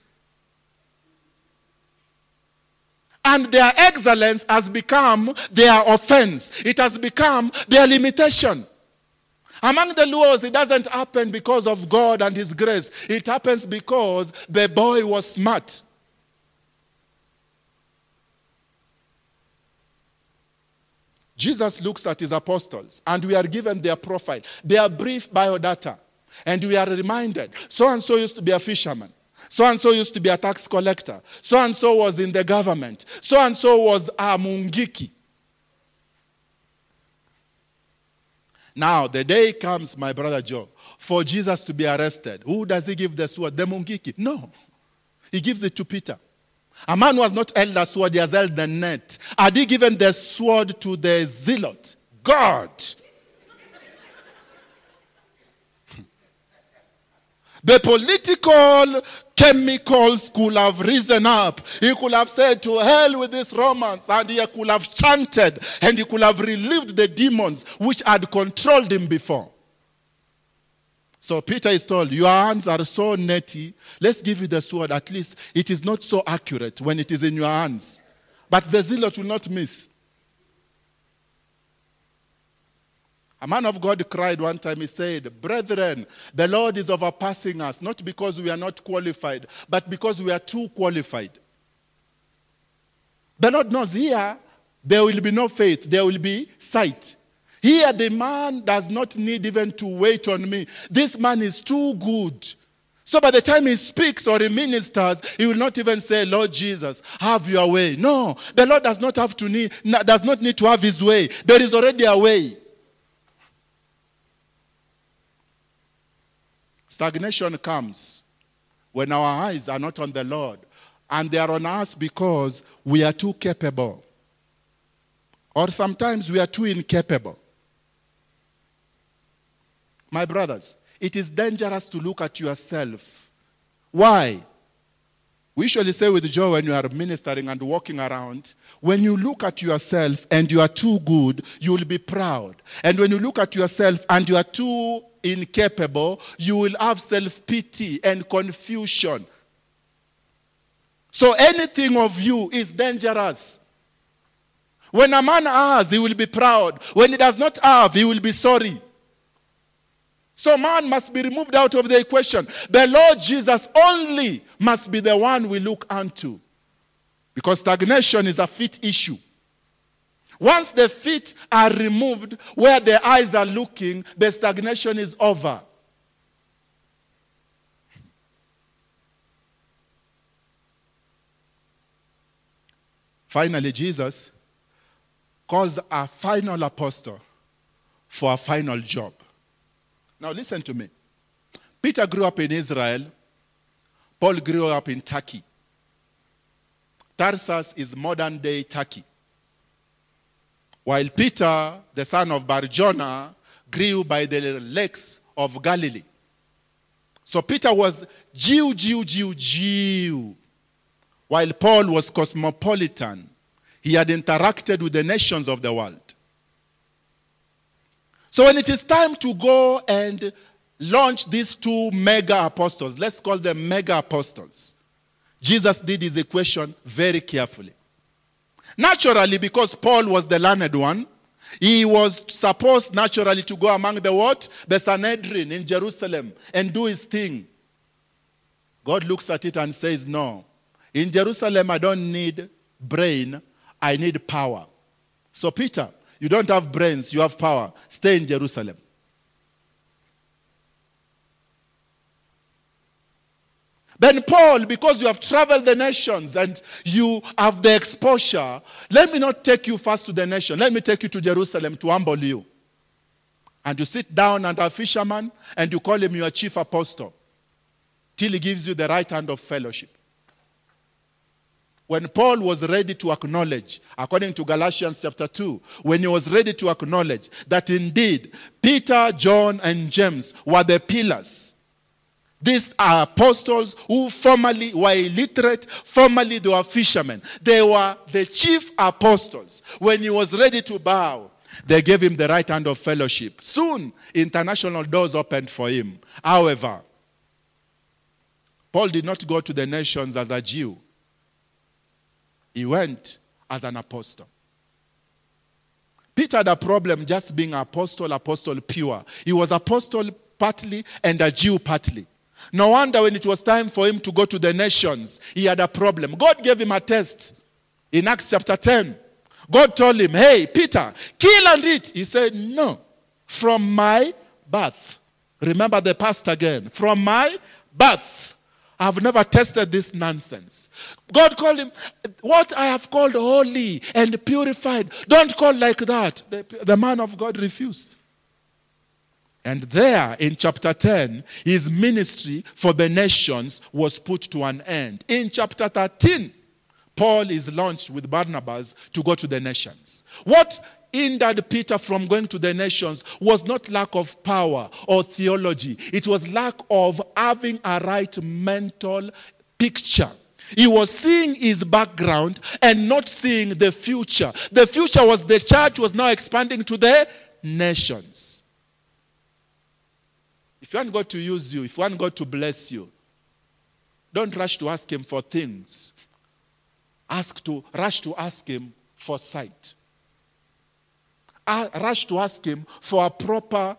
And their excellence has become their offense. It has become their limitation. Among the Luos, it doesn't happen because of God and His grace. It happens because the boy was smart. Jesus looks at his apostles, and we are given their profile, their brief biodata, and we are reminded so and so used to be a fisherman. So and so used to be a tax collector. So and so was in the government. So and so was a mungiki. Now, the day comes, my brother Joe, for Jesus to be arrested. Who does he give the sword? The mungiki? No. He gives it to Peter. A man who has not held a sword, he has held the net. Had he given the sword to the zealot? God. The political chemicals could have risen up. He could have said, To hell with this Romans, and he could have chanted, and he could have relieved the demons which had controlled him before. So Peter is told, Your hands are so netty. Let's give you the sword. At least it is not so accurate when it is in your hands. But the zealot will not miss. A man of God cried one time, he said, Brethren, the Lord is overpassing us, not because we are not qualified, but because we are too qualified. The Lord knows here there will be no faith, there will be sight. Here, the man does not need even to wait on me. This man is too good. So by the time he speaks or he ministers, he will not even say, Lord Jesus, have your way. No, the Lord does not have to need, does not need to have his way. There is already a way. Stagnation comes when our eyes are not on the Lord and they are on us because we are too capable. Or sometimes we are too incapable. My brothers, it is dangerous to look at yourself. Why? We usually say with joy when you are ministering and walking around, when you look at yourself and you are too good, you will be proud. And when you look at yourself and you are too incapable, you will have self pity and confusion. So anything of you is dangerous. When a man has, he will be proud. When he does not have, he will be sorry. So man must be removed out of the equation. The Lord Jesus only must be the one we look unto. Because stagnation is a feet issue. Once the feet are removed where the eyes are looking, the stagnation is over. Finally, Jesus calls a final apostle for a final job. Now, listen to me. Peter grew up in Israel, Paul grew up in Turkey. Tarsus is modern day Turkey. While Peter, the son of Barjona, grew by the lakes of Galilee. So Peter was Jew, Jew, Jew, Jew. While Paul was cosmopolitan. He had interacted with the nations of the world. So when it is time to go and launch these two mega apostles, let's call them mega apostles, Jesus did his equation very carefully. Naturally, because Paul was the learned one, he was supposed naturally to go among the what? The Sanhedrin in Jerusalem and do his thing. God looks at it and says, No. In Jerusalem, I don't need brain, I need power. So, Peter, you don't have brains, you have power. Stay in Jerusalem. Then, Paul, because you have traveled the nations and you have the exposure, let me not take you first to the nation. Let me take you to Jerusalem to humble you. And you sit down under a fisherman and you call him your chief apostle till he gives you the right hand of fellowship. When Paul was ready to acknowledge, according to Galatians chapter 2, when he was ready to acknowledge that indeed Peter, John, and James were the pillars. These are apostles who formerly were illiterate, formerly they were fishermen. They were the chief apostles. When he was ready to bow, they gave him the right hand of fellowship. Soon, international doors opened for him. However, Paul did not go to the nations as a Jew. He went as an apostle. Peter had a problem just being apostle, apostle pure. He was apostle partly and a Jew partly. No wonder when it was time for him to go to the nations, he had a problem. God gave him a test in Acts chapter 10. God told him, Hey, Peter, kill and eat. He said, No, from my birth. Remember the past again. From my birth. I've never tested this nonsense. God called him, What I have called holy and purified, don't call like that. The, the man of God refused. And there in chapter 10, his ministry for the nations was put to an end. In chapter 13, Paul is launched with Barnabas to go to the nations. What hindered Peter from going to the nations was not lack of power or theology, it was lack of having a right mental picture. He was seeing his background and not seeing the future. The future was the church was now expanding to the nations. If you want God to use you, if you want God to bless you, don't rush to ask Him for things. Ask to rush to ask Him for sight. Rush to ask Him for a proper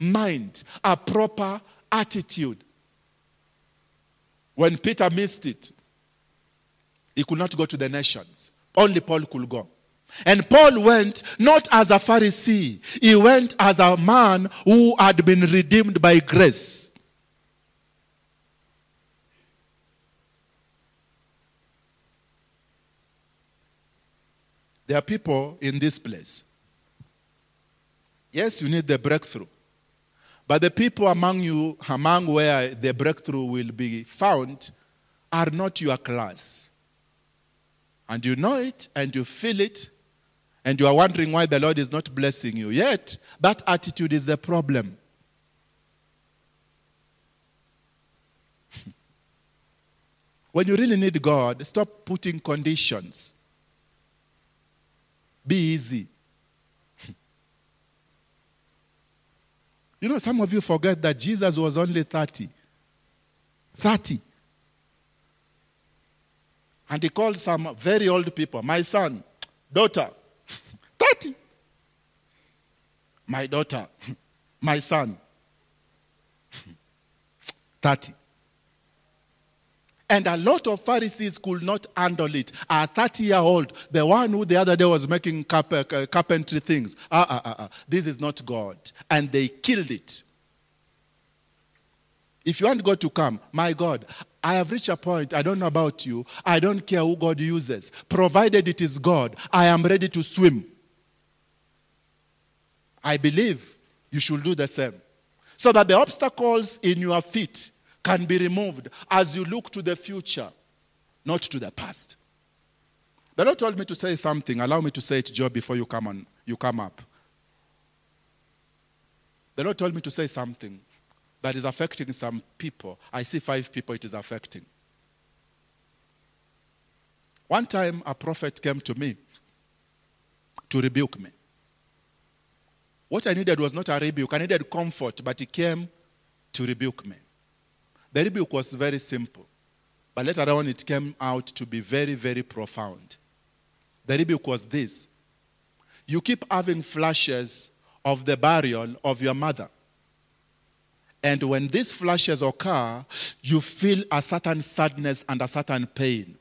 mind, a proper attitude. When Peter missed it, he could not go to the nations. Only Paul could go. And Paul went not as a Pharisee, he went as a man who had been redeemed by grace. There are people in this place. Yes, you need the breakthrough. But the people among you, among where the breakthrough will be found, are not your class. And you know it and you feel it, and you are wondering why the Lord is not blessing you. Yet, that attitude is the problem. when you really need God, stop putting conditions. Be easy. You know, some of you forget that Jesus was only 30. 30. And he called some very old people, my son, daughter, 30. My daughter, my son, 30. And a lot of Pharisees could not handle it. A 30 year old, the one who the other day was making carp- carpentry things, ah, ah, ah, ah, this is not God. And they killed it. If you want God to come, my God, I have reached a point, I don't know about you, I don't care who God uses. Provided it is God, I am ready to swim. I believe you should do the same. So that the obstacles in your feet can be removed as you look to the future, not to the past. The Lord told me to say something. Allow me to say it, Joe, before you come on, you come up. The Lord told me to say something that is affecting some people. I see five people it is affecting. One time, a prophet came to me to rebuke me. What I needed was not a rebuke, I needed comfort, but he came to rebuke me. The rebuke was very simple, but later on it came out to be very, very profound. The rebuke was this You keep having flashes of the burial of your mother. And when these flashes occur, you feel a certain sadness and a certain pain.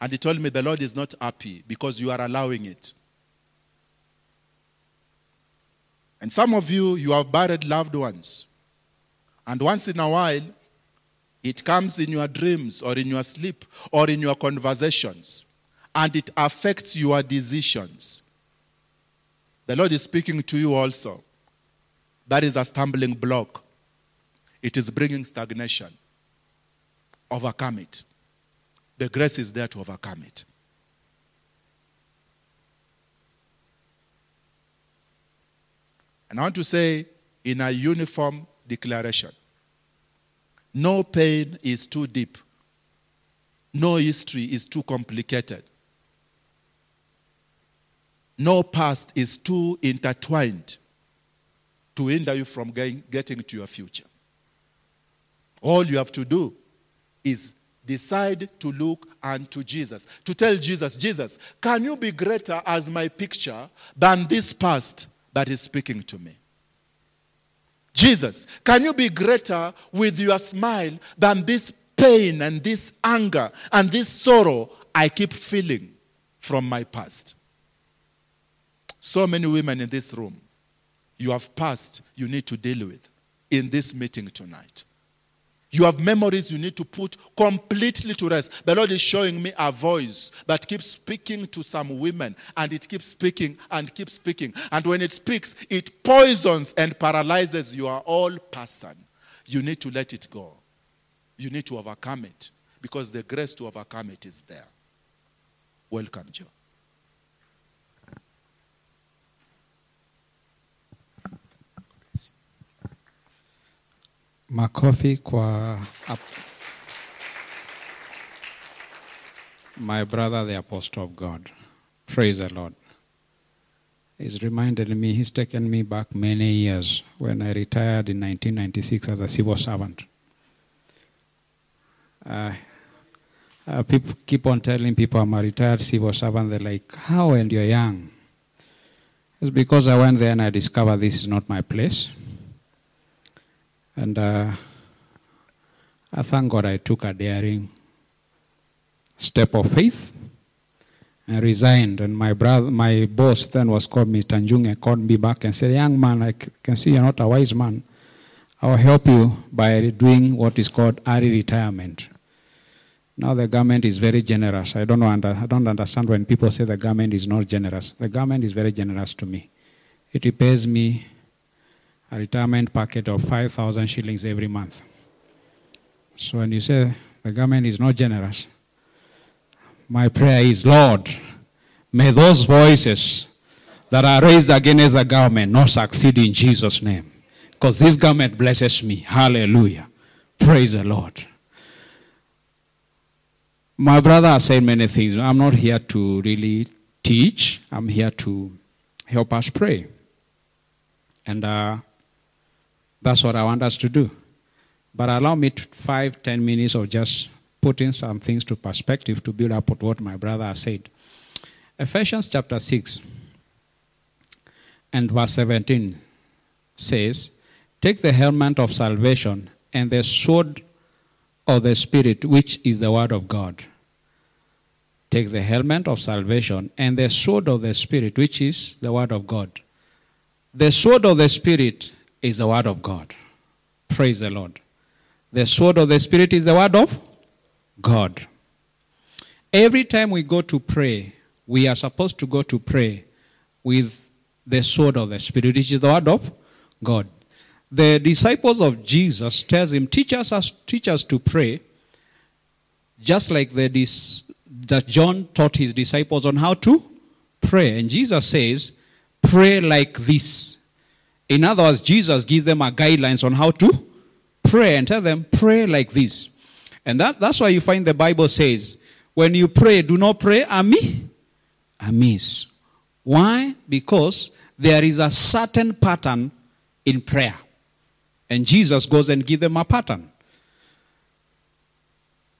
And he told me the Lord is not happy because you are allowing it. And some of you, you have buried loved ones. And once in a while, it comes in your dreams or in your sleep or in your conversations. And it affects your decisions. The Lord is speaking to you also. that is a stumbling block. It is bringing stagnation. Overcome it. The grace is there to overcome it. And I want to say in a uniform declaration no pain is too deep, no history is too complicated, no past is too intertwined to hinder you from getting, to your future. All you have to do is decide to look unto Jesus. To tell Jesus, Jesus, can you be greater as my picture than this past that is speaking to me? Jesus, can you be greater with your smile than this pain and this anger and this sorrow I keep feeling from my past? So many women in this room, you have past you need to deal with in this meeting tonight. You have memories you need to put completely to rest. The Lord is showing me a voice that keeps speaking to some women, and it keeps speaking and keeps speaking. And when it speaks, it poisons and paralyzes your whole person. You need to let it go. You need to overcome it because the grace to overcome it is there. Welcome, Joe. Makofi kwa my brother, the apostle of God. Praise the Lord. He's reminded me, he's taken me back many years when I retired in 1996 as a civil servant. Uh, uh, people keep on telling people I'm a retired civil servant. They're like, How and you're young? It's because I went there and I discovered this is not my place. And uh, I thank God I took a daring step of faith and resigned. And my brother, my boss then was called Mr. Njunge, and called me back and said, Young man, I can see you're not a wise man. I'll help you by doing what is called early retirement. Now the government is very generous. I don't know. I don't understand when people say the government is not generous. The government is very generous to me. It pays me a retirement packet of 5,000 shillings every month. So when you say the government is not generous, my prayer is, Lord, may those voices that are raised against the government not succeed in Jesus' name. Because this government blesses me. Hallelujah. Praise the Lord. My brother has said many things. I'm not here to really teach, I'm here to help us pray. And uh, that's what I want us to do. But allow me five, ten minutes of just putting some things to perspective to build up what my brother has said. Ephesians chapter 6 and verse 17 says, Take the helmet of salvation and the sword of the Spirit, which is the word of God. Take the helmet of salvation and the sword of the Spirit, which is the word of God. The sword of the Spirit is the word of God. Praise the Lord. The sword of the Spirit is the word of God. Every time we go to pray, we are supposed to go to pray with the sword of the Spirit, which is the word of God. The disciples of Jesus tells him, teach us, teach us to pray, just like the that John taught his disciples on how to pray. And Jesus says, pray like this. In other words, Jesus gives them a guidelines on how to pray and tell them, pray like this. And that, that's why you find the Bible says, when you pray, do not pray ami, amiss. Why? Because there is a certain pattern in prayer. And Jesus goes and gives them a pattern.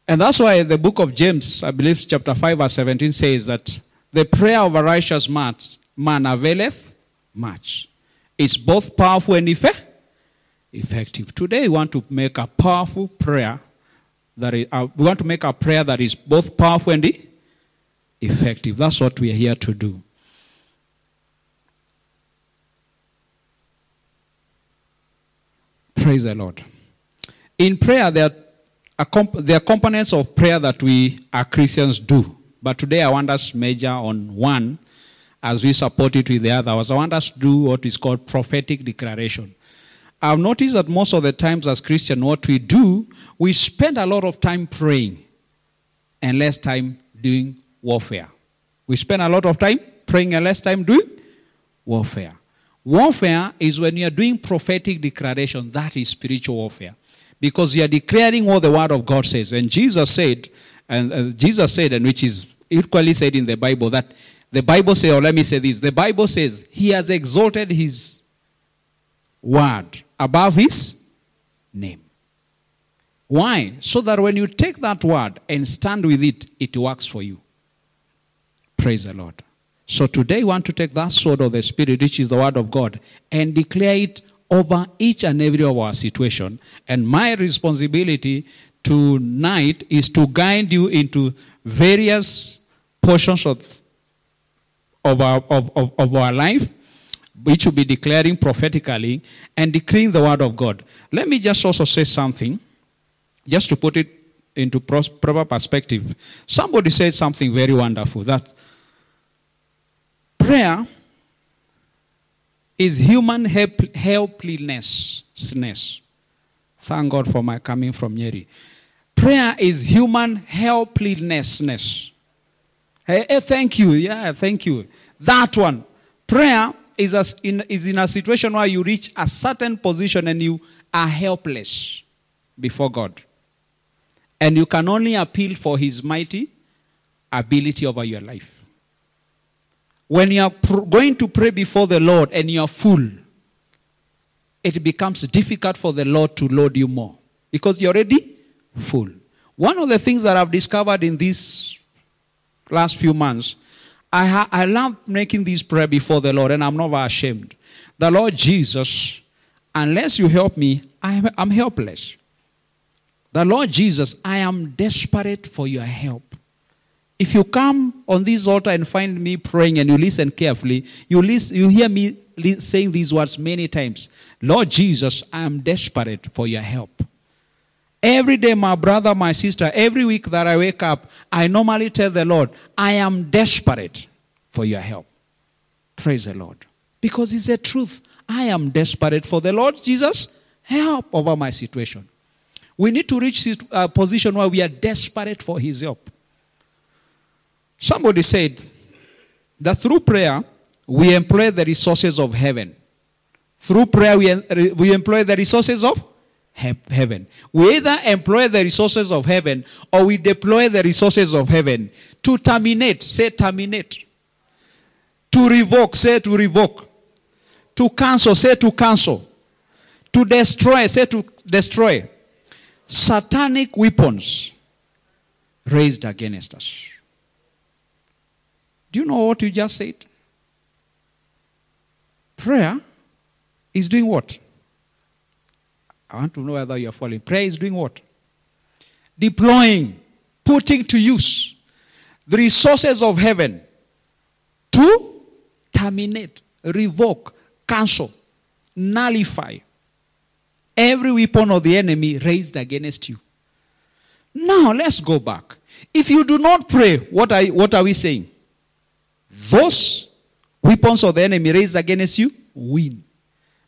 And that's why the book of James, I believe chapter 5 verse 17 says that the prayer of a righteous man, man availeth much. It's both powerful and effe- effective. Today we want to make a powerful prayer that is, uh, we want to make a prayer that is both powerful and effective. That's what we are here to do. Praise the Lord. In prayer, there are, comp- there are components of prayer that we as Christians do. But today I want us to major on one as we support it with the others. I want us to do what is called prophetic declaration. I've noticed that most of the times as Christians, what we do, we spend a lot of time praying and less time doing warfare. We spend a lot of time praying and less time doing warfare. Warfare is when you are doing prophetic declaration, that is spiritual warfare. Because you are declaring what the word of God says. And Jesus said, and uh, Jesus said, and which is equally said in the Bible, that the Bible says, or let me say this, the Bible says, He has exalted His word above His name. Why? So that when you take that word and stand with it, it works for you. Praise the Lord. So today, we want to take that sword of the Spirit, which is the word of God, and declare it over each and every of our situation. And my responsibility tonight is to guide you into various portions of, of, our, of, of, of our life, which will be declaring prophetically and declaring the word of God. Let me just also say something, just to put it into proper perspective. Somebody said something very wonderful that prayer is human help, helplessness. Thank God for my coming from Nyeri. Prayer is human helplessness. Hey, hey, thank you. Yeah, thank you. That one. Prayer is, a, in, is in a situation where you reach a certain position and you are helpless before God. And you can only appeal for His mighty ability over your life. When you are pr- going to pray before the Lord and you are full, it becomes difficult for the Lord to load you more because you're already full. One of the things that I've discovered in these last few months, I, ha- I love making this prayer before the Lord, and I'm never ashamed. The Lord Jesus, unless you help me, I'm, I'm helpless. The Lord Jesus, I am desperate for your help. If you come on this altar and find me praying and you listen carefully, you, listen, you hear me saying these words many times Lord Jesus, I am desperate for your help. Every day, my brother, my sister, every week that I wake up, I normally tell the Lord, I am desperate for your help. Praise the Lord. Because it's the truth. I am desperate for the Lord Jesus' help over my situation. We need to reach a uh, position where we are desperate for his help. Somebody said that through prayer, we employ the resources of heaven. Through prayer, we, we employ the resources of heaven. We either employ the resources of heaven or we deploy the resources of heaven to terminate, say terminate. To revoke, say to revoke. To cancel, say to cancel. To destroy, say to destroy. Satanic weapons raised against us. Do you know what you just said? Prayer is doing what? I want to know whether you're following. Prayer is doing what? Deploying, putting to use the resources of heaven to terminate, revoke, cancel, nullify every weapon of the enemy raised against you. Now let's go back. If you do not pray, what are, what are we saying? Those weapons of the enemy raised against you win.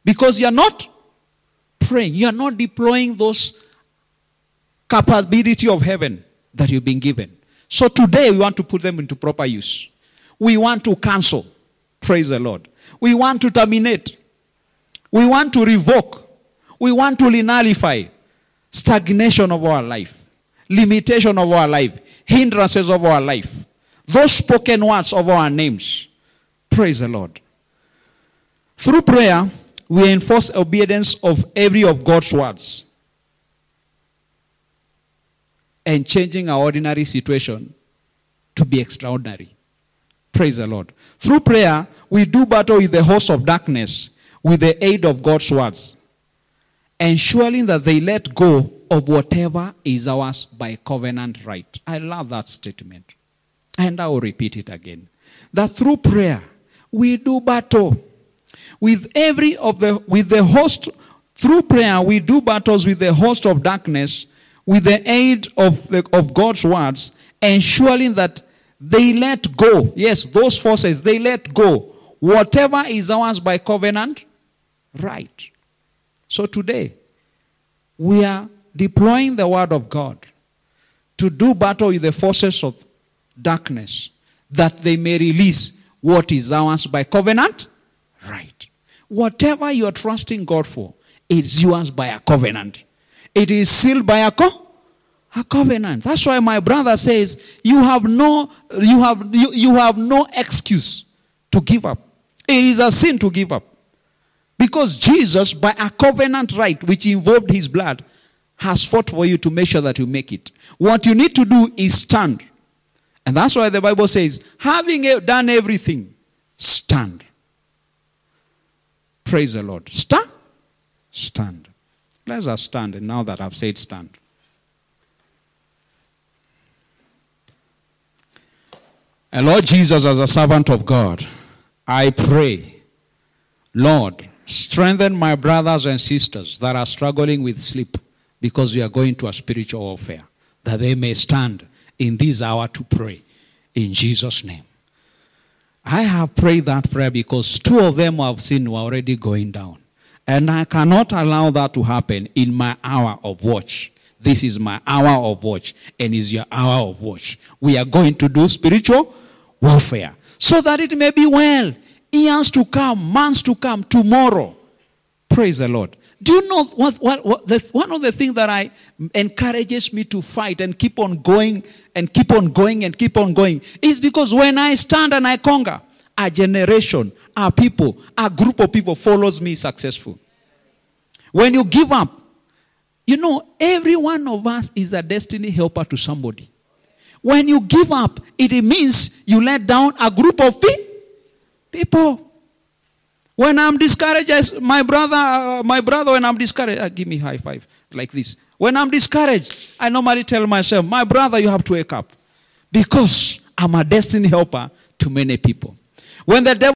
Because you are not praying, you are not deploying those capability of heaven that you've been given. So today we want to put them into proper use. We want to cancel. Praise the Lord. We want to terminate. We want to revoke. We want to nullify stagnation of our life, limitation of our life, hindrances of our life, those spoken words of our names. Praise the Lord. Through prayer, we enforce obedience of every of God's words and changing our ordinary situation to be extraordinary. Praise the Lord. Through prayer, we do battle with the host of darkness with the aid of God's words, ensuring that they let go of whatever is ours by covenant right. I love that statement. And I will repeat it again. That through prayer, we do battle with every of the with the host through prayer we do battles with the host of darkness with the aid of the, of God's words ensuring that they let go. Yes those forces they let go. Whatever is ours by covenant right. So today, we are deploying the word of God to do battle with the forces of darkness that they may release what is ours by covenant right. Whatever you are trusting God for, it's yours by a covenant. It is sealed by a, co- a covenant. That's why my brother says you have no you have you, you have no excuse to give up. It is a sin to give up. Because Jesus, by a covenant right which involved his blood, has fought for you to make sure that you make it. What you need to do is stand. And that's why the Bible says, having done everything, stand. Praise the Lord. Stand. Stand. Let us stand. And now that I've said stand. And Lord Jesus, as a servant of God, I pray, Lord, strengthen my brothers and sisters that are struggling with sleep because we are going to a spiritual warfare, that they may stand in this hour to pray. In Jesus' name. I have prayed that prayer because two of them I've seen were already going down. And I cannot allow that to happen in my hour of watch. This is my hour of watch and is your hour of watch. We are going to do spiritual warfare so that it may be well. Years to come, months to come, tomorrow. Praise the Lord. Do you know what, what, what the, one of the things that I encourages me to fight and keep on going and keep on going and keep on going is because when I stand and I conquer, a generation, a people, a group of people follows me successful. When you give up, you know, every one of us is a destiny helper to somebody. When you give up, it means you let down a group of pe- people. When I'm discouraged, my brother, uh, my brother, when I'm discouraged, uh, give me high five like this. When I'm discouraged, I normally tell myself, my brother, you have to wake up because I'm a destiny helper to many people. When the devil